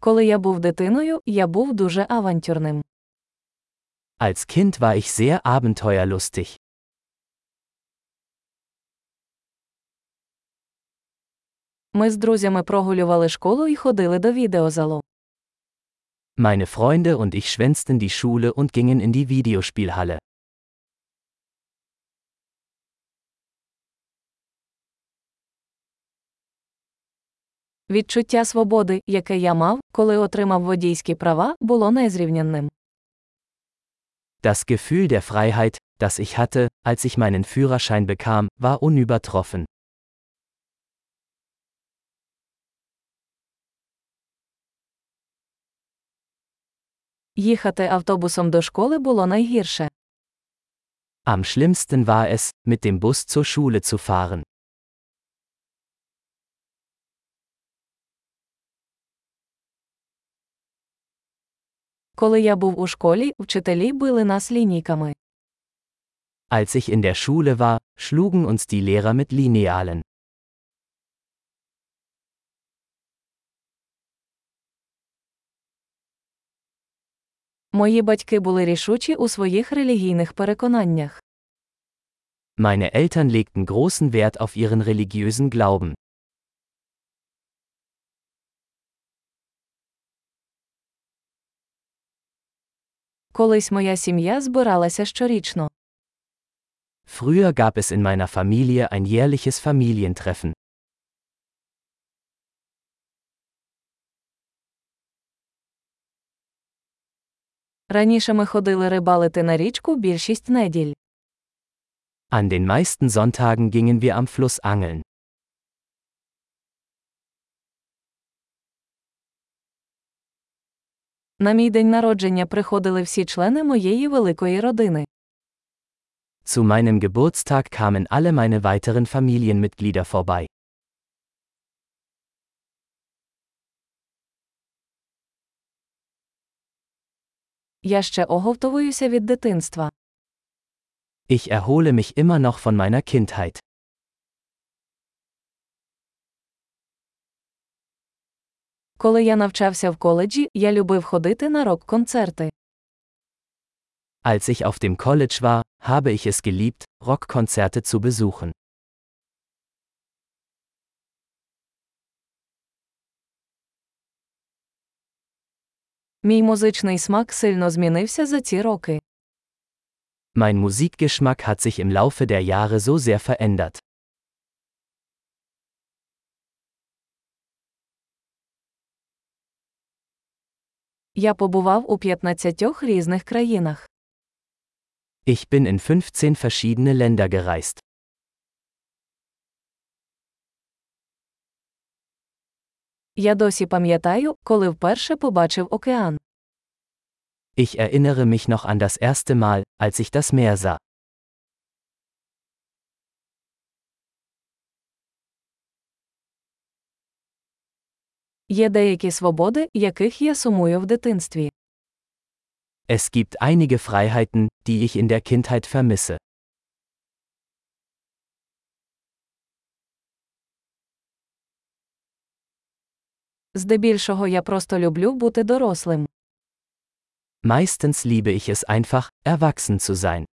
Коли я був дитиною, я був дуже авантюрним. Als Kind war ich sehr abenteuerlustig. Ми з друзями прогулювали школу і ходили до відеозалу. Meine Freunde und ich schwänzten die Schule und gingen in die Videospielhalle. Відчуття свободи, яке я мав, коли отримав водійські права, було незрівнянним. Das Gefühl der Freiheit, das ich hatte, als ich meinen Führerschein bekam, war unübertroffen. Їхати автобусом до школи було найгірше. Am schlimmsten war es, mit dem Bus zur Schule zu fahren. Коли я був у школі, вчителі били нас лінійками. Als ich in der Schule war, schlugen uns die Lehrer mit Linealen. Мої батьки були рішучі у своїх релігійних переконаннях. Meine Eltern legten großen Wert auf ihren religiösen Glauben. Колись моя сім'я збиралася щорічно. Früher gab es in meiner Familie ein jährliches Familientreffen. Раніше ми ходили рибалити на річку більшість неділь. An den meisten Sonntagen gingen wir am Fluss angeln. На мій день народження приходили всі члени моєї великої родини. Zu meinem Geburtstag kamen alle meine weiteren Familienmitglieder vorbei. Я ще оговтовуюся від дитинства. Ich erhole mich immer noch von meiner Kindheit. Коли я навчався в коледжі, я любив ходити на рок-концерти. Als ich auf dem College war, habe ich es geliebt, Rockkonzerte zu besuchen. Мій музичний смак сильно змінився за ці роки. Mein Musikgeschmack hat sich im Laufe der Jahre so sehr verändert. Я побував у 15 різних країнах. Ich bin in 15 verschiedene Länder gereist. Я досі пам'ятаю, коли вперше побачив океан. Ich erinnere mich noch an das erste Mal, als ich das Meer sah. Є деякі свободи, яких я сумую в дитинстві. Es gibt einige Freiheiten, die ich in der Kindheit vermisse. Здебільшого я просто люблю бути дорослим. Meistens liebe ich es einfach, erwachsen zu sein.